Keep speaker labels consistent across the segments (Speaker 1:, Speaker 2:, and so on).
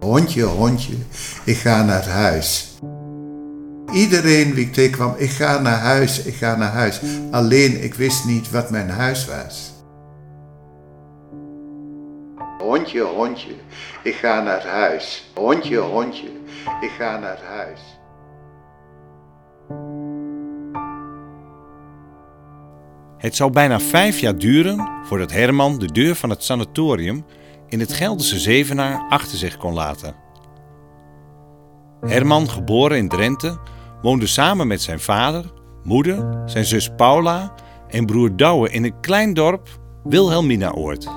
Speaker 1: Hondje, hondje, ik ga naar huis. Iedereen wie ik tegenkwam, ik ga naar huis, ik ga naar huis. Alleen ik wist niet wat mijn huis was. Hondje, hondje, ik ga naar huis. Hondje, hondje, ik ga naar huis.
Speaker 2: Het zou bijna vijf jaar duren voordat Herman de deur van het sanatorium in het Gelderse Zevenaar achter zich kon laten. Herman, geboren in Drenthe, woonde samen met zijn vader, moeder, zijn zus Paula en broer Douwe in een klein dorp, Wilhelminaoord.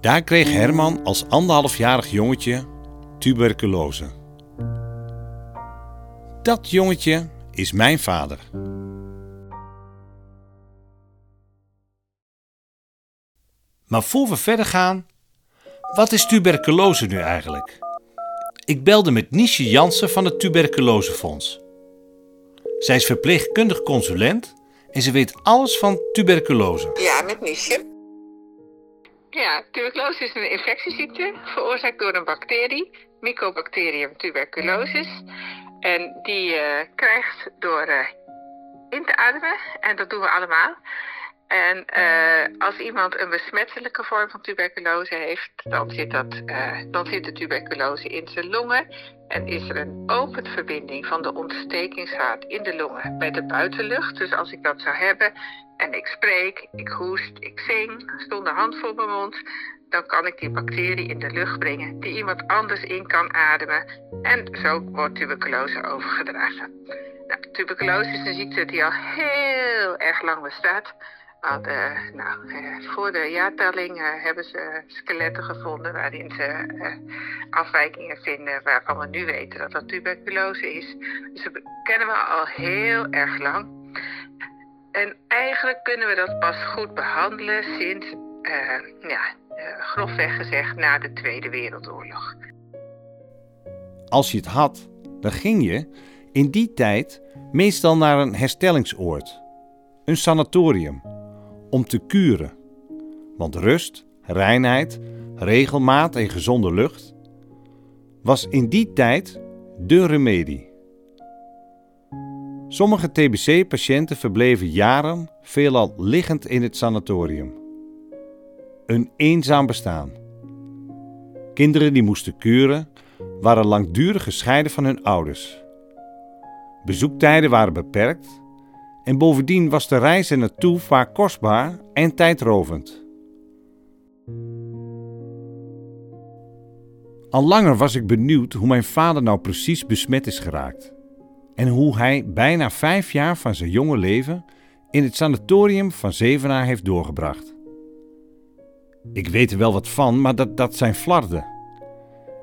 Speaker 2: Daar kreeg Herman als anderhalfjarig jongetje tuberculose. Dat jongetje is mijn vader. Maar voor we verder gaan, wat is tuberculose nu eigenlijk? Ik belde met Niesje Jansen van het Tuberculosefonds. Zij is verpleegkundig consulent en ze weet alles van tuberculose.
Speaker 3: Ja, met Niesje. Ja, tuberculose is een infectieziekte veroorzaakt door een bacterie, Mycobacterium tuberculosis. En die uh, krijgt door uh, in te ademen, en dat doen we allemaal, en uh, als iemand een besmettelijke vorm van tuberculose heeft, dan zit, dat, uh, dan zit de tuberculose in zijn longen en is er een open verbinding van de ontstekingshaard in de longen bij de buitenlucht. Dus als ik dat zou hebben en ik spreek, ik hoest, ik zing, stond de hand voor mijn mond, dan kan ik die bacterie in de lucht brengen die iemand anders in kan ademen. En zo wordt tuberculose overgedragen. Nou, tuberculose is een ziekte die al heel erg lang bestaat hadden, nou, eh, voor de jaartelling eh, hebben ze skeletten gevonden waarin ze eh, afwijkingen vinden waarvan we nu weten dat dat tuberculose is. Dus dat kennen we al heel erg lang. En eigenlijk kunnen we dat pas goed behandelen sinds, ja, grofweg gezegd, na de Tweede Wereldoorlog.
Speaker 2: Als je het had, dan ging je in die tijd meestal naar een herstellingsoord, een sanatorium om te kuren. Want rust, reinheid, regelmaat en gezonde lucht was in die tijd de remedie. Sommige TBC-patiënten verbleven jaren veelal liggend in het sanatorium. Een eenzaam bestaan. Kinderen die moesten kuren waren langdurig gescheiden van hun ouders. Bezoektijden waren beperkt en bovendien was de reis er naartoe vaak kostbaar en tijdrovend. Al langer was ik benieuwd hoe mijn vader nou precies besmet is geraakt. En hoe hij bijna vijf jaar van zijn jonge leven in het sanatorium van Zevenaar heeft doorgebracht. Ik weet er wel wat van, maar dat, dat zijn flarden.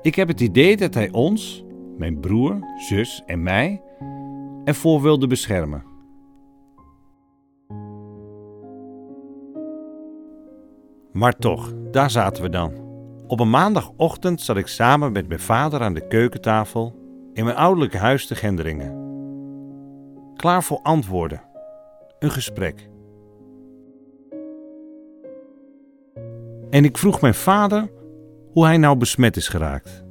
Speaker 2: Ik heb het idee dat hij ons, mijn broer, zus en mij, ervoor wilde beschermen. Maar toch, daar zaten we dan. Op een maandagochtend zat ik samen met mijn vader aan de keukentafel in mijn ouderlijke huis te Gendringen. Klaar voor antwoorden. Een gesprek. En ik vroeg mijn vader hoe hij nou besmet is geraakt.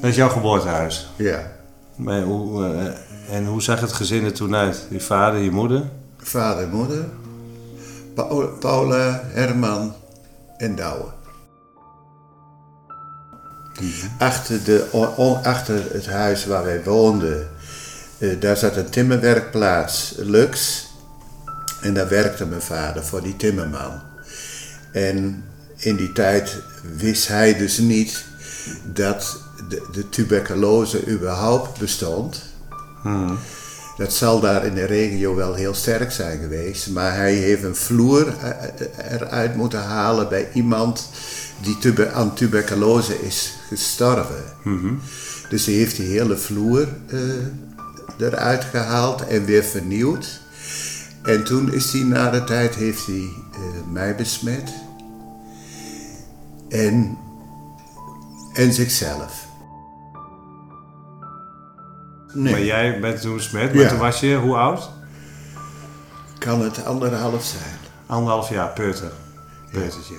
Speaker 4: Dat is jouw geboortehuis?
Speaker 1: Ja.
Speaker 4: Maar hoe, uh, en hoe zag het gezin er toen uit? Je vader, je moeder?
Speaker 1: Vader en moeder, Paula, Herman en Douwe. Achter, de, achter het huis waar wij woonden, eh, daar zat een timmerwerkplaats, Lux. En daar werkte mijn vader voor die timmerman. En in die tijd wist hij dus niet dat de, de tuberculose überhaupt bestond. Hmm. Dat zal daar in de regio wel heel sterk zijn geweest. Maar hij heeft een vloer eh, eh, eruit moeten halen bij iemand die tuber aan tuberculose is gestorven. Mhm. Dus hij heeft die hele vloer uh, eruit gehaald en weer vernieuwd. En toen is hij na de tijd heeft hij mij besmet. En, en zichzelf.
Speaker 4: Nee. Maar jij bent toen besmet, maar toen was je hoe oud?
Speaker 1: Kan het anderhalf zijn.
Speaker 4: Anderhalf jaar, peuter. Peutertje.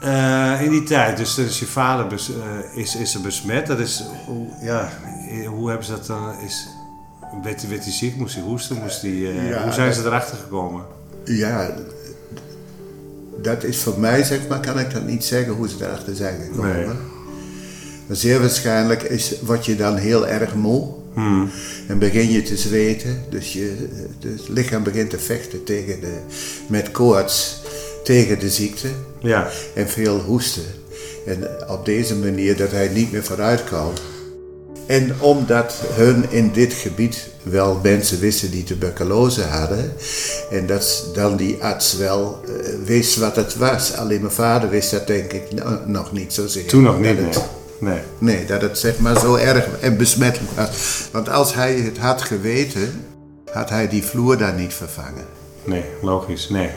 Speaker 4: Eh, in die tijd, dus, dus je vader bes- eh, is, is er besmet. Dat is, hoe, ja, eh, hoe hebben ze dat dan? Is, werd, werd hij ziek? Moest hij hoesten? Moest
Speaker 1: Ja,
Speaker 4: hoe zijn ze erachter gekomen?
Speaker 1: Ja, dat is voor mij, zeg maar, kan ik dat niet zeggen hoe ze erachter zijn gekomen.
Speaker 4: Nee.
Speaker 1: Maar zeer waarschijnlijk is, word je dan heel erg moe.
Speaker 4: Hmm.
Speaker 1: En begin je te zweten. Dus je, het lichaam begint te vechten tegen de, met koorts tegen de ziekte.
Speaker 4: Ja,
Speaker 1: En veel hoesten. En op deze manier dat hij niet meer vooruit kan. En omdat hun in dit gebied wel mensen wisten die tuberculose hadden. En dat dan die arts wel eh, wist wat het was. Alleen mijn vader wist dat denk ik no- nog niet zozeer.
Speaker 4: toen nog niet.
Speaker 1: het-
Speaker 4: Nee. nee.
Speaker 1: Dat het zeg maar zo erg en besmettelijk was. Want als hij het had geweten, had hij die vloer daar niet vervangen.
Speaker 4: Nee, logisch. Nee.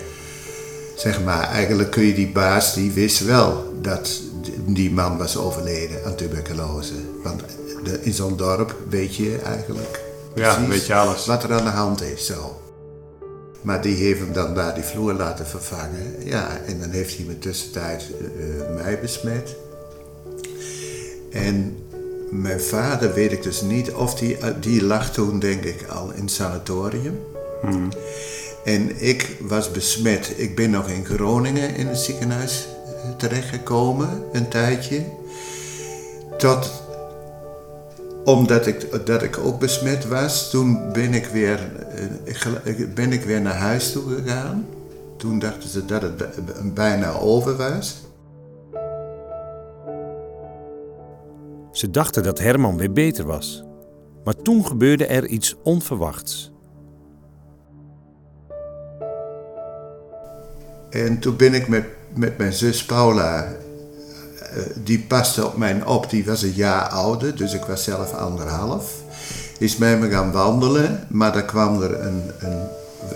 Speaker 1: Zeg maar, eigenlijk kun je die baas, die wist wel dat die man was overleden aan tuberculose. Want in zo'n dorp weet je eigenlijk
Speaker 4: Ja, weet je alles.
Speaker 1: wat er aan de hand is. Zo. Maar die heeft hem dan daar die vloer laten vervangen. Ja, en dan heeft hij in de tussentijd eh, mij besmet. En mijn vader weet ik dus niet of die, eh, die lag toen denk ik al in het sanatorium. En ik was besmet. Ik ben nog in Groningen in het ziekenhuis eh, terechtgekomen, een tijdje. Tot, omdat ik, dat ik ook besmet was, toen ben ik, weer, eh, ben ik weer naar huis toe gegaan. Toen dachten ze dat het bijna over was.
Speaker 2: Ze dachten dat Herman weer beter was. Maar toen gebeurde er iets onverwachts.
Speaker 1: En toen ben ik met, met mijn zus Paula, eh, die paste op mij op, die was een jaar ouder, dus ik was zelf anderhalf. Is met me gaan wandelen, maar daar kwam er een, een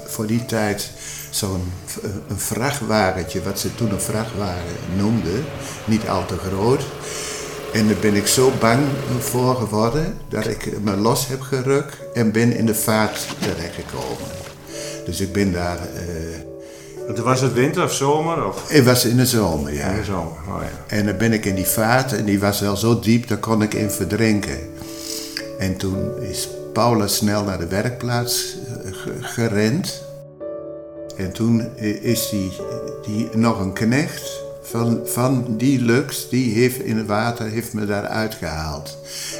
Speaker 1: voor die tijd zo'n v- een vrachtwagentje, wat ze toen een vrachtwagen noemden, niet al te groot. En daar ben ik zo bang voor geworden dat ik me los heb gerukt en ben in de vaart terechtgekomen. Dus ik ben daar. eh,
Speaker 4: Toen was het winter of zomer? Of?
Speaker 1: het was in de zomer, ja.
Speaker 4: Ja, zomer. Oh, ja.
Speaker 1: En dan ben ik in die vaart en die was wel zo diep, daar kon ik in verdrinken. En toen is Paula snel naar de werkplaats eh, ge- gerend. En toen i- is die, die nog een knecht van, van die Lux, die heeft in het water heeft me daar uitgehaald.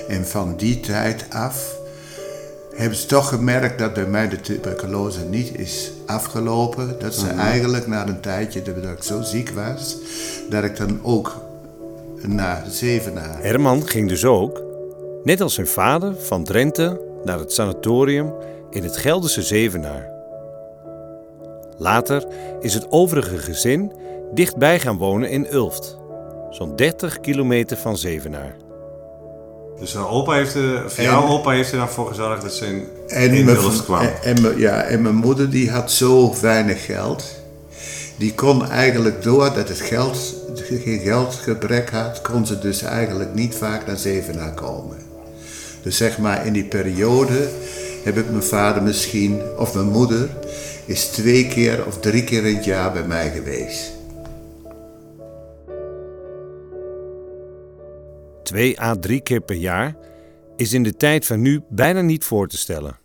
Speaker 1: En van die tijd af hebben ze toch gemerkt dat bij mij de tuberculose niet is afgelopen. Dat ze eigenlijk na een tijdje, dat ik zo ziek was, dat ik dan ook naar Zevenaar.
Speaker 2: Herman ging dus ook, net als zijn vader, van Drenthe naar het sanatorium in het Gelderse Zevenaar. Later is het overige gezin dichtbij gaan wonen in Ulft, zo'n 30 kilometer van Zevenaar.
Speaker 4: Dus haar opa heeft er, of
Speaker 1: En-
Speaker 4: jouw opa heeft er dan voor gezorgd dat ze in,
Speaker 1: En,
Speaker 4: in
Speaker 1: mijn,
Speaker 4: Ulft kwam.
Speaker 1: en, ja, en mijn moeder die had zo weinig geld. Die kon eigenlijk doordat het geld, geen geldgebrek had, kon ze dus eigenlijk niet vaak naar Zevenaar komen. Dus zeg maar in die periode heb ik mijn vader misschien, of mijn moeder, is twee keer of drie keer in het jaar bij mij geweest.
Speaker 2: Twee à drie keer per jaar is in de tijd van nu bijna niet voor te stellen.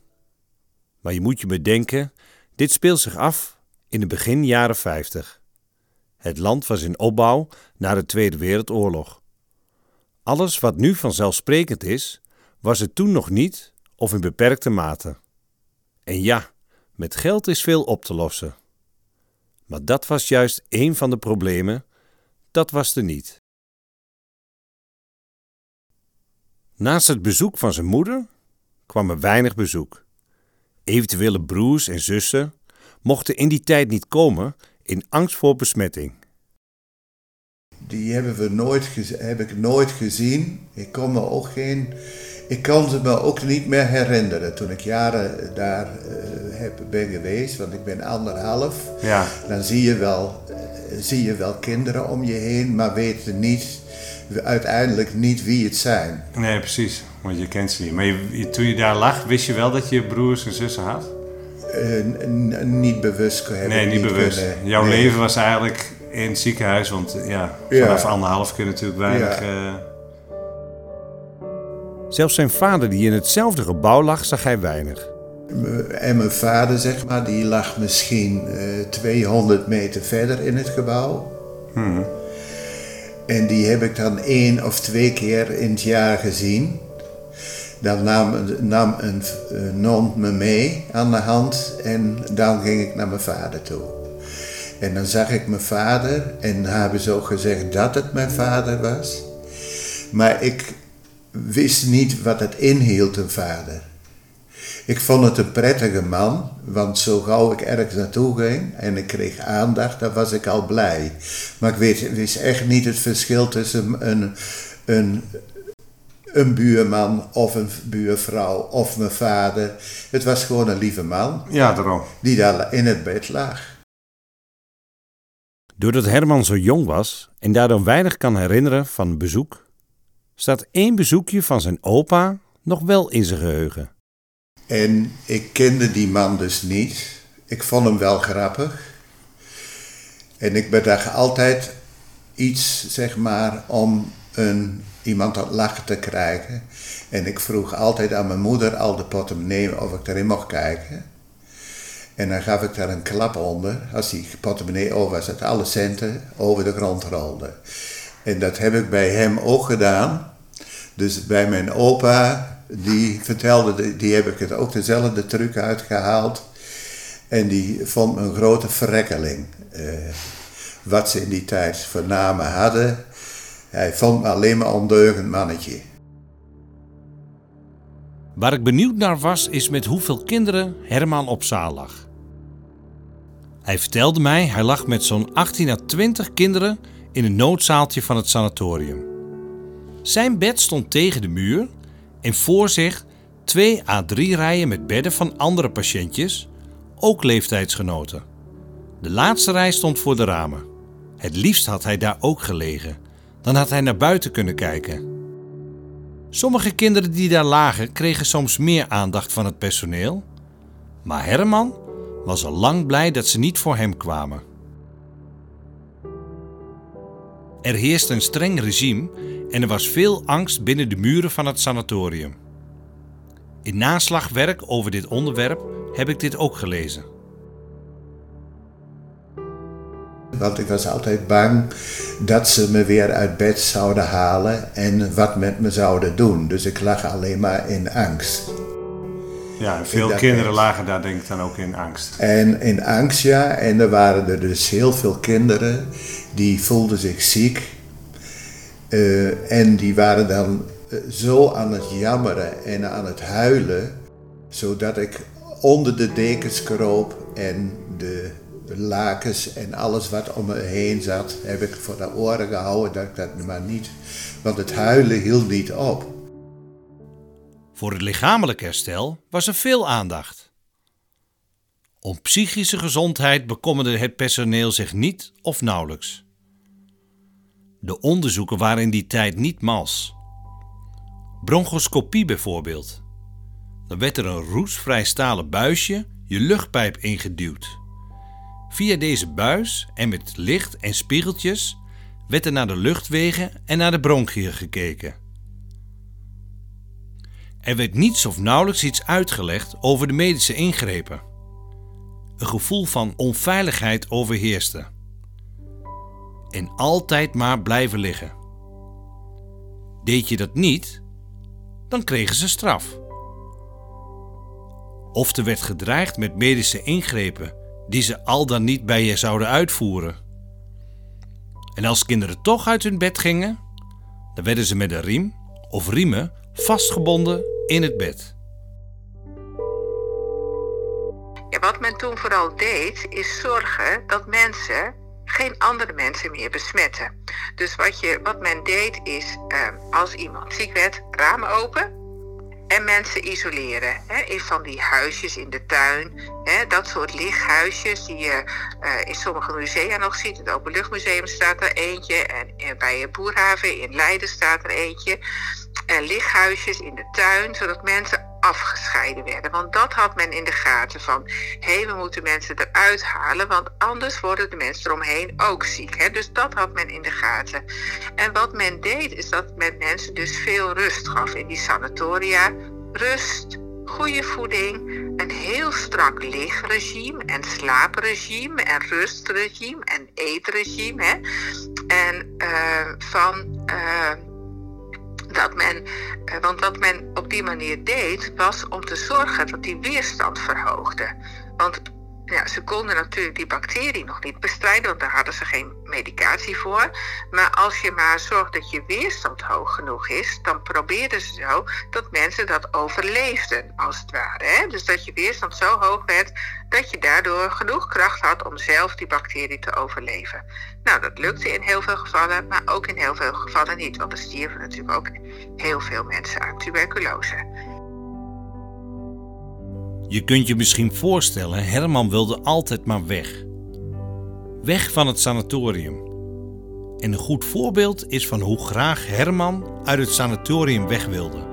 Speaker 2: Maar je moet je bedenken, dit speelt zich af in de begin jaren 50. Het land was in opbouw na de Tweede Wereldoorlog. Alles wat nu vanzelfsprekend is, was het toen nog niet of in beperkte mate. En ja, met geld is veel op te lossen. Maar dat was juist een van de problemen, dat was er niet. Naast het bezoek van zijn moeder kwam er weinig bezoek. Eventuele broers en zussen mochten in die tijd niet komen in angst voor besmetting.
Speaker 1: Die hebben we nooit heb ik nooit gezien. Ik kon me ook geen. Ik kan ze me ook niet meer herinneren toen ik jaren daar eh, heb, ben geweest, want ik ben anderhalf.
Speaker 4: Ja.
Speaker 1: Dan zie je, wel, eh, zie je wel kinderen om je heen, maar weten niet, uiteindelijk niet wie het zijn.
Speaker 4: Nee, precies. Want je kent ze niet. Maar je, je- toen je daar lag, wist je wel dat je broers en zussen had?
Speaker 1: uh, niet bewust hebben.
Speaker 4: Nee, niet, bewust. Jouw leven was eigenlijk in het ziekenhuis, want ja, vanaf ja. anderhalf kun je natuurlijk weinig. Ja.
Speaker 2: Zelfs zijn vader, die in hetzelfde gebouw lag, zag hij weinig.
Speaker 1: En mijn vader, zeg maar, die lag misschien uh, eh, 200 meter verder in het gebouw. Hmm. En die heb ik dan één of twee keer in het jaar gezien. Dan nam, een non me mee aan de hand en dan ging ik naar mijn vader toe. En dan zag ik mijn vader en hebben ze ook gezegd dat het mijn vader was. Maar ik wist niet wat het inhield, een vader. Ik vond het een prettige man, want zo gauw ik ergens naartoe ging en ik kreeg aandacht, dan was ik al blij. Maar ik weet, wist echt niet het verschil tussen een, een, een buurman of een buurvrouw of mijn vader. Het was gewoon een lieve man.
Speaker 4: Ja, daarom.
Speaker 1: Die daar in het bed lag.
Speaker 2: Doordat Herman zo jong was en daardoor weinig kan herinneren van bezoek, staat één bezoekje van zijn opa nog wel in zijn geheugen.
Speaker 1: En ik kende die man dus niet. Ik vond hem wel grappig. En ik bedacht altijd iets, zeg maar, om een, iemand tot lachen te krijgen. En ik vroeg altijd aan mijn moeder al de portemonnee of ik erin mocht kijken. En dan gaf ik daar een klap onder, als die portemonnee over was, dat alle centen over de grond rolden. En dat heb ik bij hem ook gedaan. Dus bij mijn opa die vertelde, die heb ik het ook dezelfde truc uitgehaald. En die vond een grote verrekkeling. Uh, wat ze in die tijd voor namen hadden. Hij vond me alleen maar ondeugend mannetje.
Speaker 2: Waar ik benieuwd naar was, is met hoeveel kinderen Herman op zaal lag. Hij vertelde mij, hij lag met zo'n 18 à 20 kinderen in een noodzaaltje van het sanatorium. Zijn bed stond tegen de muur en voor zich twee à drie rijen met bedden van andere patiëntjes, ook leeftijdsgenoten. De laatste rij stond voor de ramen. Het liefst had hij daar ook gelegen. Dan had hij naar buiten kunnen kijken. Sommige kinderen die daar lagen kregen soms meer aandacht van het personeel. Maar Herman was al lang blij dat ze niet voor hem kwamen. Er heerst een streng regime en er was veel angst binnen de muren van het sanatorium. In naslagwerk over dit onderwerp heb ik dit ook gelezen.
Speaker 1: Want ik was altijd bang dat ze me weer uit bed zouden halen en wat met me zouden doen. Dus ik lag alleen maar in angst.
Speaker 4: Ja, veel kinderen lagen daar denk ik dan ook in angst.
Speaker 1: En in angst, ja. En er waren er dus heel veel kinderen die voelden zich ziek uh, en die waren dan eh, zo aan het jammeren en aan het huilen, zodat ik onder de dekens kroop en de lakens en alles wat om me heen zat, heb ik voor de oren gehouden dat ik dat maar niet, want het huilen hield niet op.
Speaker 2: Voor het lichamelijk herstel was er veel aandacht. Om psychische gezondheid bekommerde het personeel zich niet of nauwelijks. De onderzoeken waren in die tijd niet mals. Bronchoscopie bijvoorbeeld. Dan werd er een roestvrij stalen buisje je luchtpijp ingeduwd. Via deze buis en met licht en spiegeltjes werd er naar de luchtwegen en naar de bronchiën gekeken. Er werd niets of nauwelijks iets uitgelegd over de medische ingrepen. Een gevoel van onveiligheid overheerste en altijd maar blijven liggen. Deed je dat niet, dan kregen ze straf. Of er werd gedreigd met medische ingrepen die ze al dan niet bij je zouden uitvoeren. En als kinderen toch uit hun bed gingen, dan werden ze met een riem of riemen vastgebonden in het bed.
Speaker 3: Ja, wat men toen vooral deed, is zorgen dat mensen geen andere mensen meer besmetten. Dus wat, je, wat men deed is, ehm, als iemand ziek werd, ramen open en mensen isoleren. Hè, in van die huisjes in de tuin, hè, dat soort lichthuisjes die je uh, in sommige musea nog ziet. Het Openluchtmuseum staat er eentje en, en bij Boerhaven in Leiden staat er eentje. En lichthuisjes in de tuin, zodat mensen afgescheiden werden. Want dat had men in de gaten van, hé, hey, we moeten mensen eruit halen, want anders worden de mensen eromheen ook ziek. Hè? Dus dat had men in de gaten. En wat men deed, is dat men mensen dus veel rust gaf in die sanatoria. Rust, goede voeding, een heel strak lichtregime en slaapregime en rustregime en eetregime. Hè? En uh, van... Uh, dat men, uh, want wat men op die manier deed, was om te zorgen dat die weerstand verhoogde. Want ze konden natuurlijk die bacterie nog niet bestrijden, want daar hadden ze geen medicatie voor. Maar als je maar zorgt dat je weerstand hoog genoeg is, dan probeerden ze zo dat mensen dat overleefden, als het ware. Hè? Dus dat je weerstand zo hoog werd dat je daardoor genoeg kracht had om zelf die bacterie te overleven. Nou, dat lukte in heel veel gevallen, maar ook in heel veel gevallen niet, want er stierven natuurlijk ook heel veel mensen aan tuberculose.
Speaker 2: Je kunt je misschien voorstellen, Herman wilde altijd maar weg. Weg van het sanatorium. En een goed voorbeeld is van hoe graag Herman uit het sanatorium weg wilde.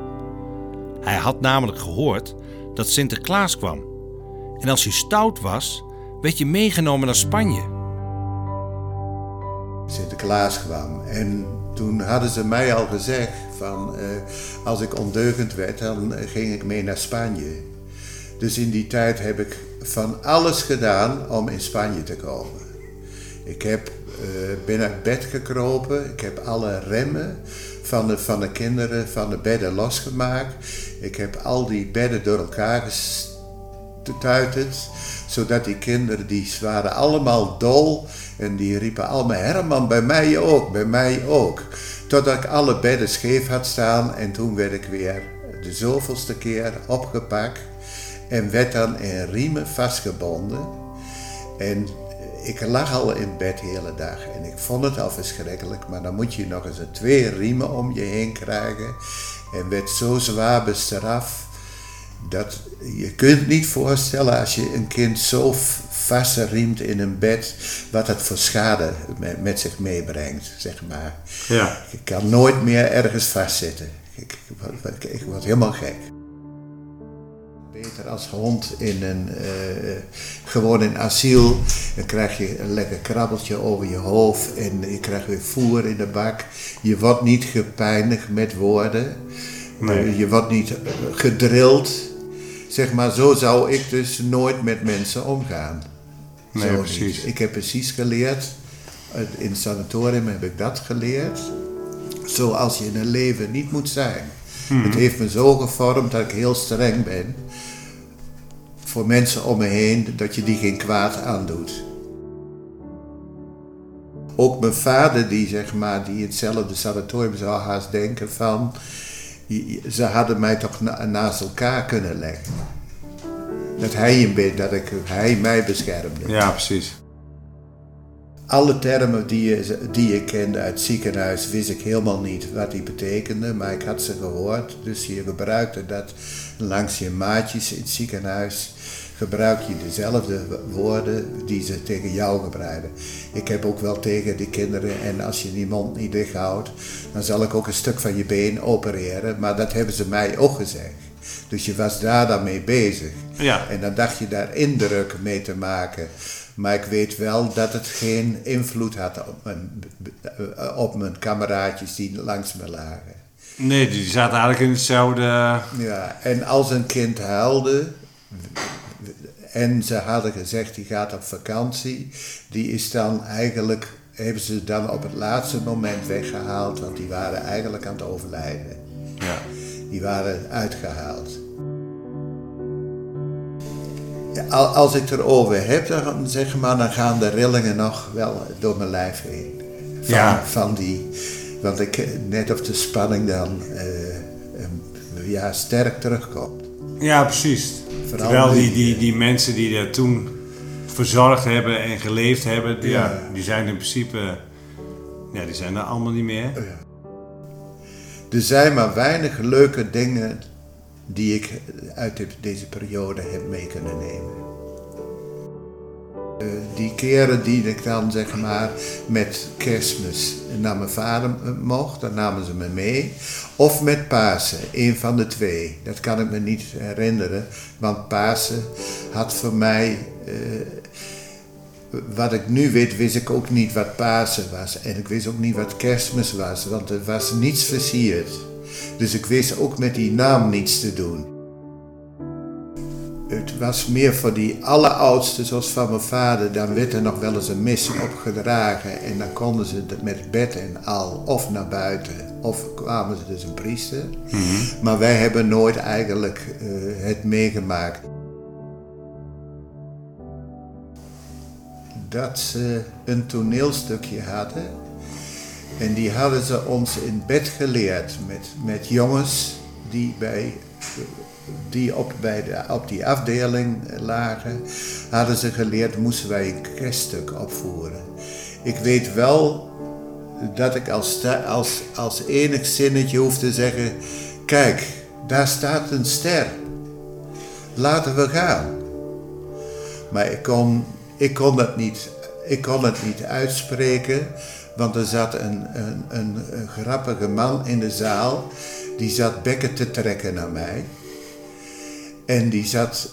Speaker 2: Hij had namelijk gehoord dat Sinterklaas kwam. En als je stout was, werd je meegenomen naar Spanje.
Speaker 1: Sinterklaas kwam en toen hadden ze mij al gezegd van uh, als ik ondeugend werd, dan ging ik mee naar Spanje. Dus in die tijd heb ik van alles gedaan om in Spanje te komen. Ik heb, uh, ben uit bed gekropen, ik heb alle remmen van de, van de kinderen van de bedden losgemaakt. Ik heb al die bedden door elkaar gestuiterd, zodat die kinderen, die waren allemaal dol en die riepen allemaal Herman, bij mij ook, bij mij ook. Totdat ik alle bedden scheef had staan en toen werd ik weer de zoveelste keer opgepakt en werd dan in riemen vastgebonden. En ik lag al in bed de hele dag en ik vond het al verschrikkelijk, maar dan moet je nog eens een twee riemen om je heen krijgen en werd zo zwaar bestraft dat je kunt niet voorstellen als je een kind zo vastgeriemt in een bed, wat het voor schade met, zich meebrengt, zeg maar. Ja. Ik kan nooit meer ergens vastzitten. Ik, ik, ik word helemaal gek. Beter als hond in een, uh, gewoon in asiel. Dan krijg je een lekker krabbeltje over je hoofd en je krijgt weer voer in de bak. Je wordt niet gepijnigd met woorden. Nee. Je wordt niet gedrild. Zeg maar, zo zou ik dus nooit met mensen omgaan. Nee, zo precies. Niet. Ik heb precies geleerd, in het sanatorium heb ik dat geleerd. Zoals je in een leven niet moet zijn. Mhm. Het heeft me zo gevormd dat ik heel streng ben voor mensen om me heen, dat je die geen kwaad aandoet. Ook mijn vader, die zeg maar, die hetzelfde sanatorium zou haast denken van, ze hadden mij toch naast elkaar kunnen leggen. Dat hij een beetje, dat ik, hij mij beschermde.
Speaker 4: Ja, precies.
Speaker 1: Alle termen die, je, die ik kende uit het ziekenhuis wist ik helemaal niet wat die betekenden, maar ik had ze gehoord. Dus je gebruikte dat langs je maatjes in het ziekenhuis gebruik je dezelfde woorden die ze tegen jou gebruiken. Ik heb ook wel tegen die kinderen, en als je die mond niet dicht houdt, dan zal ik ook een stuk van je been opereren. Maar dat hebben ze mij ook gezegd. Dus je was daar dan mee bezig. Ja. En dan dacht je daar indruk mee te maken. Maar ik weet wel dat het geen invloed had op mijn, op mijn kameraadjes die langs me lagen.
Speaker 4: Nee, die zaten eigenlijk in hetzelfde.
Speaker 1: Ja, en als een kind huilde, en ze hadden gezegd, die gaat op vakantie. Die is dan eigenlijk, hebben ze dan op het laatste moment weggehaald, want die waren eigenlijk aan het overlijden. Ja. Die waren uitgehaald. Als ik het erover heb, dan, zeg maar, dan gaan de rillingen nog wel door mijn lijf heen. Van, ja. van die, want ik, net of de spanning dan uh, ja, sterk terugkomt.
Speaker 4: Ja, precies. Terwijl die, die, die mensen die er toen verzorgd hebben en geleefd hebben, die, ja. die zijn in principe, ja, die zijn er allemaal niet meer. Ja.
Speaker 1: Er zijn maar weinig leuke dingen die ik uit deze periode heb mee kunnen nemen. Eh, die keren die ik dan zeg maar met kerstmis naar mijn vader mocht, dan namen ze me mee. Of met Pasen, een van de twee. Dat kan ik me niet herinneren, want Pasen had voor mij. Eh, wat ik nu weet, wist ik ook niet wat Pasen was. En ik wist ook niet wat kerstmis was, want er was niets versierd. Dus ik wist ook met die naam niets te doen. Het was meer voor die alleroudste, zoals van mijn vader. Dan werd er nog wel eens een mis opgedragen. En dan konden ze met bed en al of naar buiten. Of kwamen ze dus een priester. Mhm. Maar wij hebben nooit eigenlijk uh, het meegemaakt. Dat ze een toneelstukje hadden. En die hadden ze ons in bed geleerd met, met jongens die bij die op, bij de, op die afdeling lagen, hadden ze geleerd, moesten wij een kerststuk opvoeren. Ik weet wel dat ik als, als, als enig zinnetje hoef te zeggen, kijk, daar staat een ster. Laten we gaan. Maar ik kon, ik kon, het, niet, ik kon het niet uitspreken, want er zat een, een, een grappige man in de zaal, die zat bekken te trekken naar mij. En die zat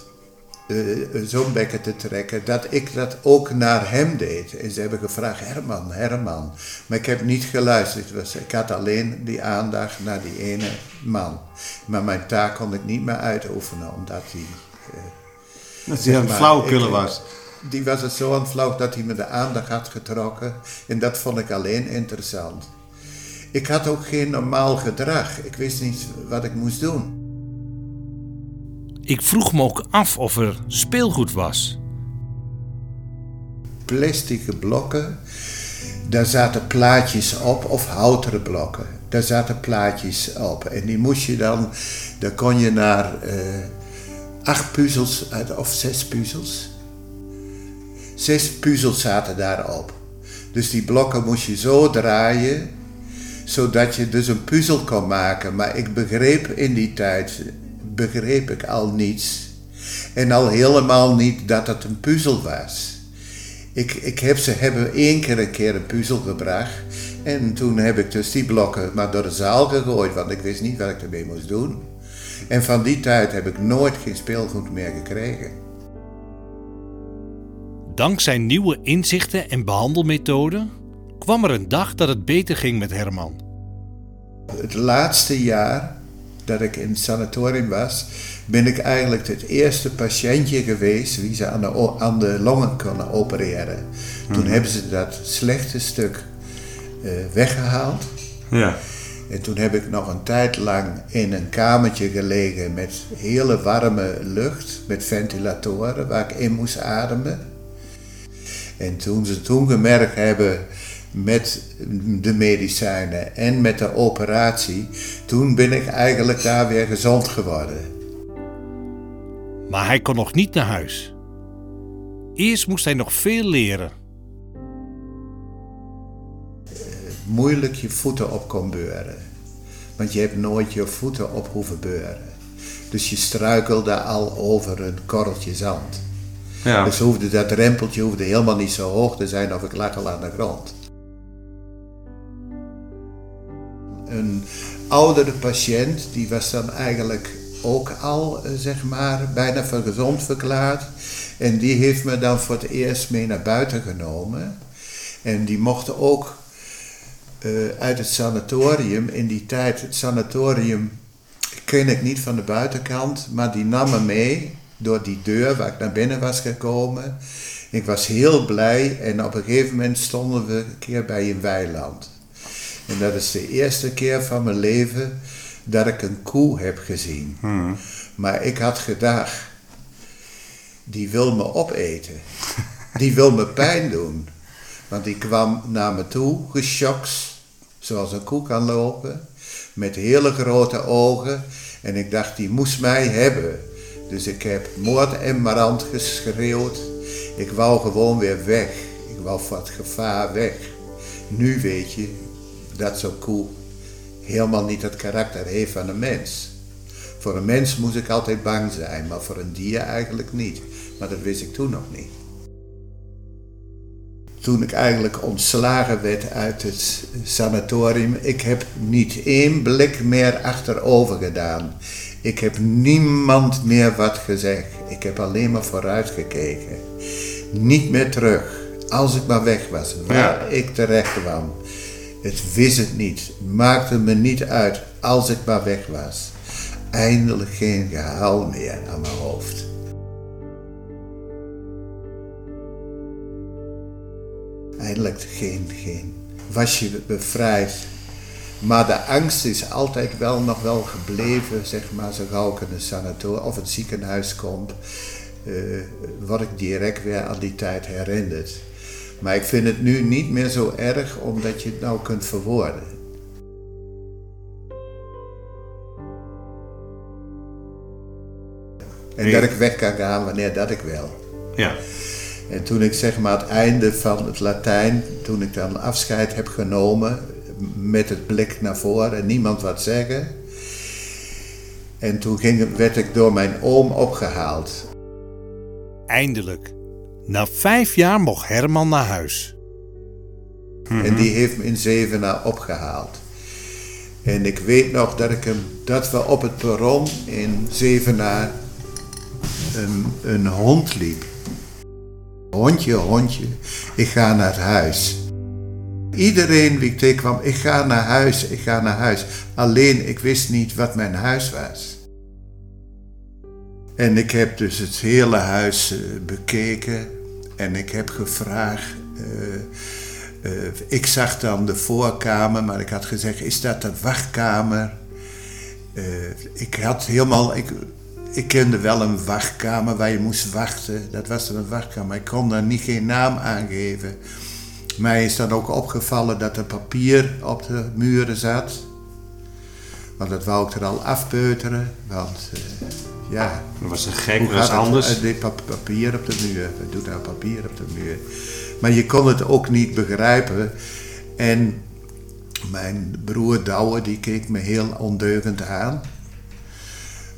Speaker 1: uh, zo'n bekken te trekken dat ik dat ook naar hem deed. En ze hebben gevraagd, Herman, Herman. Maar ik heb niet geluisterd. Ik had alleen die aandacht naar die ene man. Maar mijn taak kon ik niet meer uitoefenen, omdat hij...
Speaker 4: Uh, dat hij flauwkullen was.
Speaker 1: Die was het zo aan flauw dat hij me de aandacht had getrokken. En dat vond ik alleen interessant. Ik had ook geen normaal gedrag. Ik wist niet wat ik moest doen.
Speaker 2: Ik vroeg me ook af of er speelgoed was.
Speaker 1: Plastic blokken, daar zaten plaatjes op, of houten blokken. Daar zaten plaatjes op. En die moest je dan, daar kon je naar uh, acht puzzels, of zes puzzels. Zes puzzels zaten daarop. Dus die blokken moest je zo draaien, zodat je dus een puzzel kon maken. Maar ik begreep in die tijd begreep ik al niets. En al helemaal niet dat het een puzzel was. Ik, ik heb ze hebben één keer een keer een puzzel gebracht. En toen heb ik dus die blokken maar door de zaal gegooid, want ik wist niet wat ik ermee moest doen. En van die tijd heb ik nooit geen speelgoed meer gekregen.
Speaker 2: Dankzij nieuwe inzichten en behandelmethoden kwam er een dag dat het beter ging met Herman.
Speaker 1: Het laatste jaar dat ik in het sanatorium was, ben ik eigenlijk het eerste patiëntje geweest wie ze aan de, aan de longen konden opereren. Toen mhm. hebben ze dat slechte stuk uh, weggehaald. Ja. En toen heb ik nog een tijd lang in een kamertje gelegen met hele warme lucht, met ventilatoren waar ik in moest ademen. En toen ze toen gemerkt hebben met de medicijnen en met de operatie, toen ben ik eigenlijk daar weer gezond geworden.
Speaker 2: Maar hij kon nog niet naar huis. Eerst moest hij nog veel leren.
Speaker 1: Moeilijk je voeten op kon beuren. Want je hebt nooit je voeten op hoeven beuren. Dus je struikelde al over een korreltje zand. Ja. Dus hoefde dat rempeltje hoefde helemaal niet zo hoog te zijn of ik lag al aan de grond. Een oudere patiënt, die was dan eigenlijk ook al, eh, zeg maar, bijna van gezond verklaard. En die heeft me dan voor het eerst mee naar buiten genomen. En die mochten ook uh, uit het sanatorium, in die tijd, het sanatorium ken ik niet van de buitenkant, maar die nam me mee door die deur waar ik naar binnen was gekomen. Ik was heel blij en op een gegeven moment stonden we een keer bij een weiland. En dat is de eerste keer van mijn leven dat ik een koe heb gezien. Hmm. Maar ik had gedacht, die wil me opeten. Die wil me pijn doen. Want die kwam naar me toe, geschokt, zoals een koe kan lopen, met hele grote ogen. En ik dacht, die moest mij hebben. Dus ik heb moord en marant geschreeuwd. Ik wou gewoon weer weg. Ik wou van het gevaar weg. Nu weet je, dat zo'n koe helemaal niet het karakter heeft van een mens. Voor een mens moest ik altijd bang zijn, maar voor een dier eigenlijk niet. Maar dat wist ik toen nog niet. toen ik eigenlijk ontslagen werd uit het sanatorium, ik heb niet één blik meer achterover gedaan. Ik heb niemand meer wat gezegd. Ik heb alleen maar vooruit gekeken. Niet meer terug. Als ik maar weg was, waar ik terecht kwam. Het wist het niet. Maakte me niet uit als ik maar weg was. Eindelijk geen gehaal meer aan mijn hoofd. Eindelijk geen, geen. Was je bevrijd. Maar de angst is altijd wel nog wel gebleven, zeg maar, zo gauw ik in een sanatorium of het ziekenhuis kom, uh, word ik direct weer aan die tijd herinnerd. Maar ik vind het nu niet meer zo erg omdat je het nou kunt verwoorden. En dat ik weg kan gaan wanneer dat ik wil.
Speaker 4: Ja.
Speaker 1: En toen ik zeg maar het einde van het Latijn, toen ik dan afscheid heb genomen met het blik naar voren en niemand wat zeggen. En toen ging, werd ik door mijn oom opgehaald.
Speaker 2: Eindelijk. Na vijf jaar mocht Herman naar huis.
Speaker 1: En die heeft me in Zevenaar opgehaald. En ik weet nog dat, ik hem, dat we op het perron in Zevenaar een, een hond liep. Hondje, hondje, ik ga naar het huis. Iedereen wie ik tegenkwam, ik ga naar huis, ik ga naar huis. Alleen ik wist niet wat mijn huis was. En ik heb dus het hele huis uh, bekeken en ik heb gevraagd. Uh, uh, ik zag dan de voorkamer, maar ik had gezegd: Is dat de wachtkamer? ik had helemaal. Ik, ik kende wel een wachtkamer waar je moest wachten. Dat was dan een wachtkamer. Ik kon daar niet geen naam aangeven. Mij is dan ook opgevallen dat er papier op de muren zat. Want dat wou ik er al afpeuteren. Want ja.
Speaker 4: Dat was een gek, dat was anders.
Speaker 1: Het, uh, papier op de muur. Wat doet nou papier op de muur? Maar je kon het ook niet begrijpen. En mijn broer Douwe die keek me heel ondeugend aan.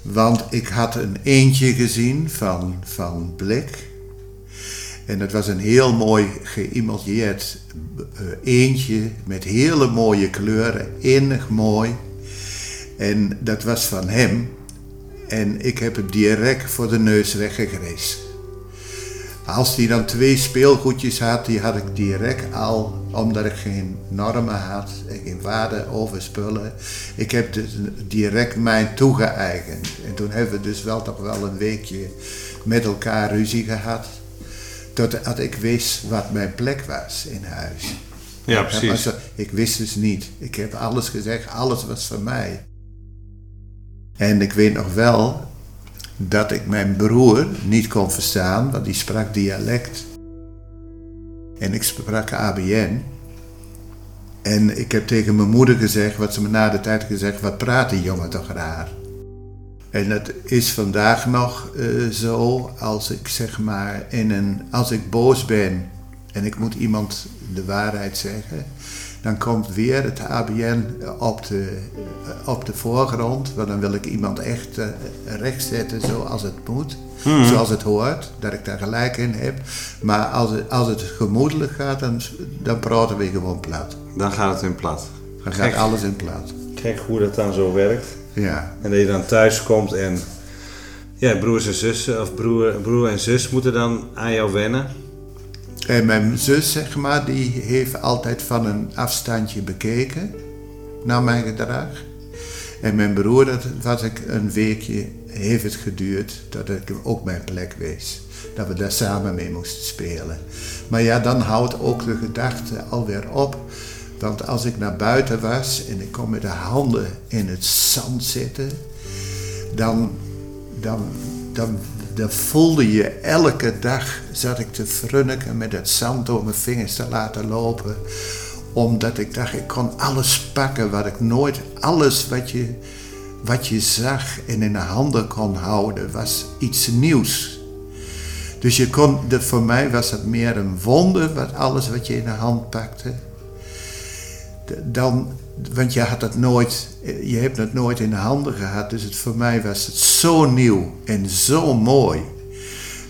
Speaker 1: Want ik had een eentje gezien van, van Blik. En dat was een heel mooi geïmageerd eentje met hele mooie kleuren, enig mooi. En dat was van hem. En ik heb hem direct voor de neus weggegrezen. Als hij dan twee speelgoedjes had, die had ik direct al, omdat ik geen normen had en geen waarde over spullen. Ik heb dus direct mijn toegeëigend. En toen hebben we dus wel toch wel een weekje met elkaar ruzie gehad. Totdat ik wist wat mijn plek was in huis.
Speaker 4: Ja, precies.
Speaker 1: Ik wist dus niet. Ik heb alles gezegd, alles was van mij. En ik weet nog wel, dat ik mijn broer niet kon verstaan, want die sprak dialect. En ik sprak ABN. En ik heb tegen mijn moeder gezegd, wat ze me na de tijd gezegd, wat praat die jongen toch raar. En het is vandaag nog uh, zo, als ik zeg maar in een, als ik boos ben en ik moet iemand de waarheid zeggen, dan komt weer het ABN op de, op de voorgrond. Want dan wil ik iemand echt uh, recht zetten zoals het moet. Hmm. Zoals het hoort, dat ik daar gelijk in heb. Maar als het, als het gemoedelijk gaat, dan, dan praten we gewoon plat.
Speaker 4: Dan gaat het in plat.
Speaker 1: Dan gaat alles in plat.
Speaker 4: Kijk hoe dat dan zo werkt.
Speaker 1: Ja.
Speaker 4: En dat je dan thuis komt en ja, broers en zussen, of broer, broer en zus moeten dan aan jou wennen.
Speaker 1: En mijn zus, zeg maar, die heeft altijd van een afstandje bekeken naar mijn gedrag. En mijn broer, dat was ik een weekje, heeft het geduurd dat ik ook mijn plek wees. Dat we daar samen mee moesten spelen. Maar ja, dan houdt ook de gedachte alweer op. Want als ik naar buiten was en ik kom met de handen in het zand zitten, dan, dan, dan dan voelde je elke dag, zat ik te frunniken met het zand door mijn vingers te laten lopen. Omdat ik dacht, ik kon alles pakken wat ik nooit, alles wat je, wat je zag en in de handen kon houden, was iets nieuws. Dus je kon, voor mij was het meer een wonder, wat alles wat je in de hand pakte. Dan, want je had het nooit, je hebt het nooit in de handen gehad. Dus het, voor mij was het zo nieuw en zo mooi.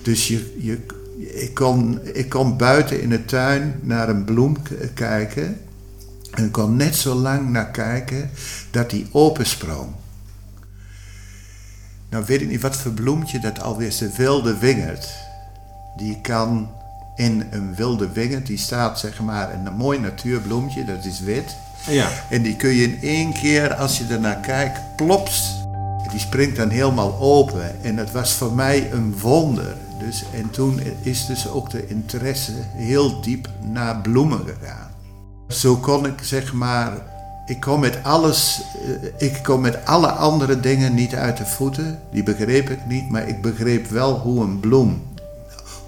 Speaker 1: Dus je, je, ik kon, ik kon buiten in de tuin naar een bloem kijken. En ik kon net zo lang naar kijken dat die opensprong. Nou weet ik niet wat voor bloemtje dat alweer is, de wilde wingerd. Die kan in een wilde wingerd, die staat zeg maar een mooi natuurbloemtje, dat is wit.
Speaker 4: Ja.
Speaker 1: En die kun je in één keer, als je ernaar kijkt, plops. Die springt dan helemaal open. En dat was voor mij een wonder. Dus, en toen is dus ook de interesse heel diep naar bloemen gegaan. Zo kon ik zeg maar, ik kon met alles, eh, ik kon met alle andere dingen niet uit de voeten. Die begreep ik niet, maar ik begreep wel hoe een bloem,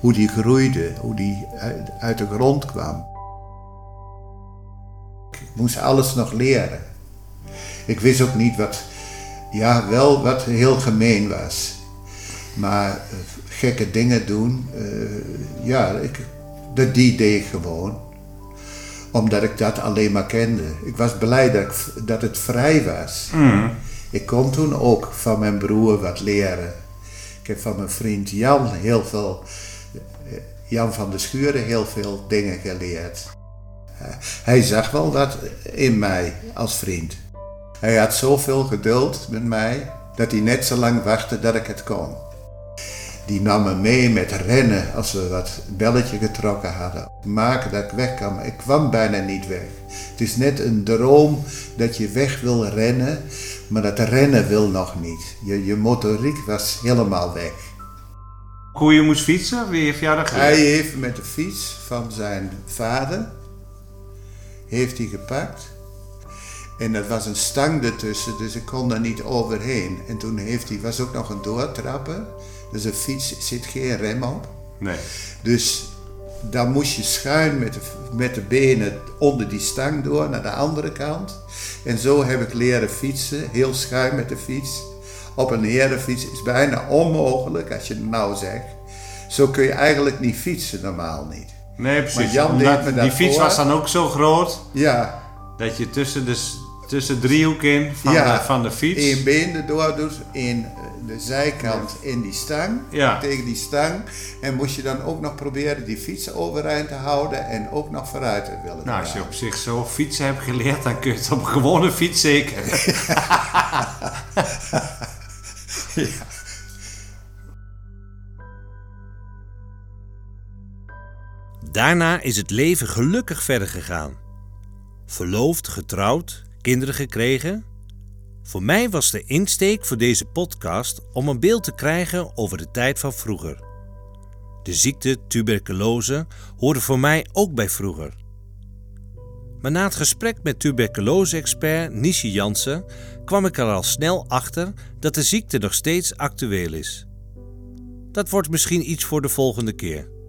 Speaker 1: hoe die groeide, hoe die uit, uit de grond kwam. Ik moest alles nog leren. Ik wist ook niet wat, ja, wel wat heel gemeen was. Maar uh, gekke dingen doen, uh, ja, ik, dat, die deed ik gewoon. Omdat ik dat alleen maar kende. Ik was blij dat, ik, dat het vrij was.
Speaker 4: Mm.
Speaker 1: Ik kon toen ook van mijn broer wat leren. Ik heb van mijn vriend Jan heel veel, uh, Jan van der Schuren, heel veel dingen geleerd. Hij zag wel dat in mij als vriend. Hij had zoveel geduld met mij dat hij net zo lang wachtte dat ik het kon. Die nam me mee met rennen als we wat belletje getrokken hadden. Maken dat ik weg. Ik kwam bijna niet weg. Het is net een droom dat je weg wil rennen, maar dat rennen wil nog niet. Je, je motoriek was helemaal weg.
Speaker 4: Hoe je moest fietsen? Wie heeft jou dat?
Speaker 1: Hij heeft met de fiets van zijn vader heeft hij gepakt. En er was een stang ertussen, dus ik kon er niet overheen. En toen heeft hij, was ook nog een doortrappen. Dus een fiets zit geen rem op.
Speaker 4: Nee.
Speaker 1: Dus dan moest je schuin met de, met de benen onder die stang door naar de andere kant. En zo heb ik leren fietsen, heel schuin met de fiets. Op een herenfiets is bijna onmogelijk als je het nou zegt. Zo kun je eigenlijk niet fietsen, normaal niet.
Speaker 4: Nee, precies. Omdat die fiets was dan ook zo groot
Speaker 1: Ja,
Speaker 4: dat je tussen de, tussen driehoek in van,
Speaker 1: Ja.
Speaker 4: de, van de fiets.
Speaker 1: één been erdoor doet, in de zijkant in die stang,
Speaker 4: Ja.
Speaker 1: tegen die stang. En moest je dan ook nog proberen die fiets overeind te houden en ook nog vooruit te willen
Speaker 4: Nou, als je op zich zo fietsen hebt geleerd, dan kun je het op een gewone fiets zeker.
Speaker 2: Daarna is het leven gelukkig verder gegaan. Verloofd, getrouwd, kinderen gekregen. Voor mij was de insteek voor deze podcast om een beeld te krijgen over de tijd van vroeger. De ziekte tuberculose hoorde voor mij ook bij vroeger. Maar na het gesprek met tuberculose-expert Nishi Jansen kwam ik er al snel achter dat de ziekte nog steeds actueel is. Dat wordt misschien iets voor de volgende keer.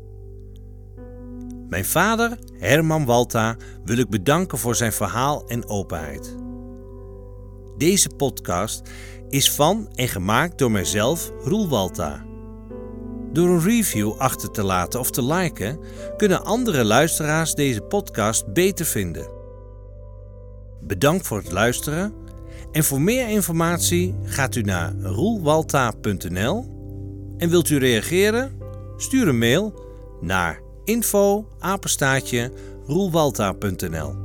Speaker 2: Mijn vader, Herman Walta, wil ik bedanken voor zijn verhaal en openheid. Deze podcast is van en gemaakt door mijzelf, Roel Walta. Door een review achter te laten of te liken, kunnen andere luisteraars deze podcast beter vinden. Bedankt voor het luisteren en voor meer informatie gaat u naar roelwalta.nl en wilt u reageren? Stuur een mail naar info apenstaatje roelwalta.nl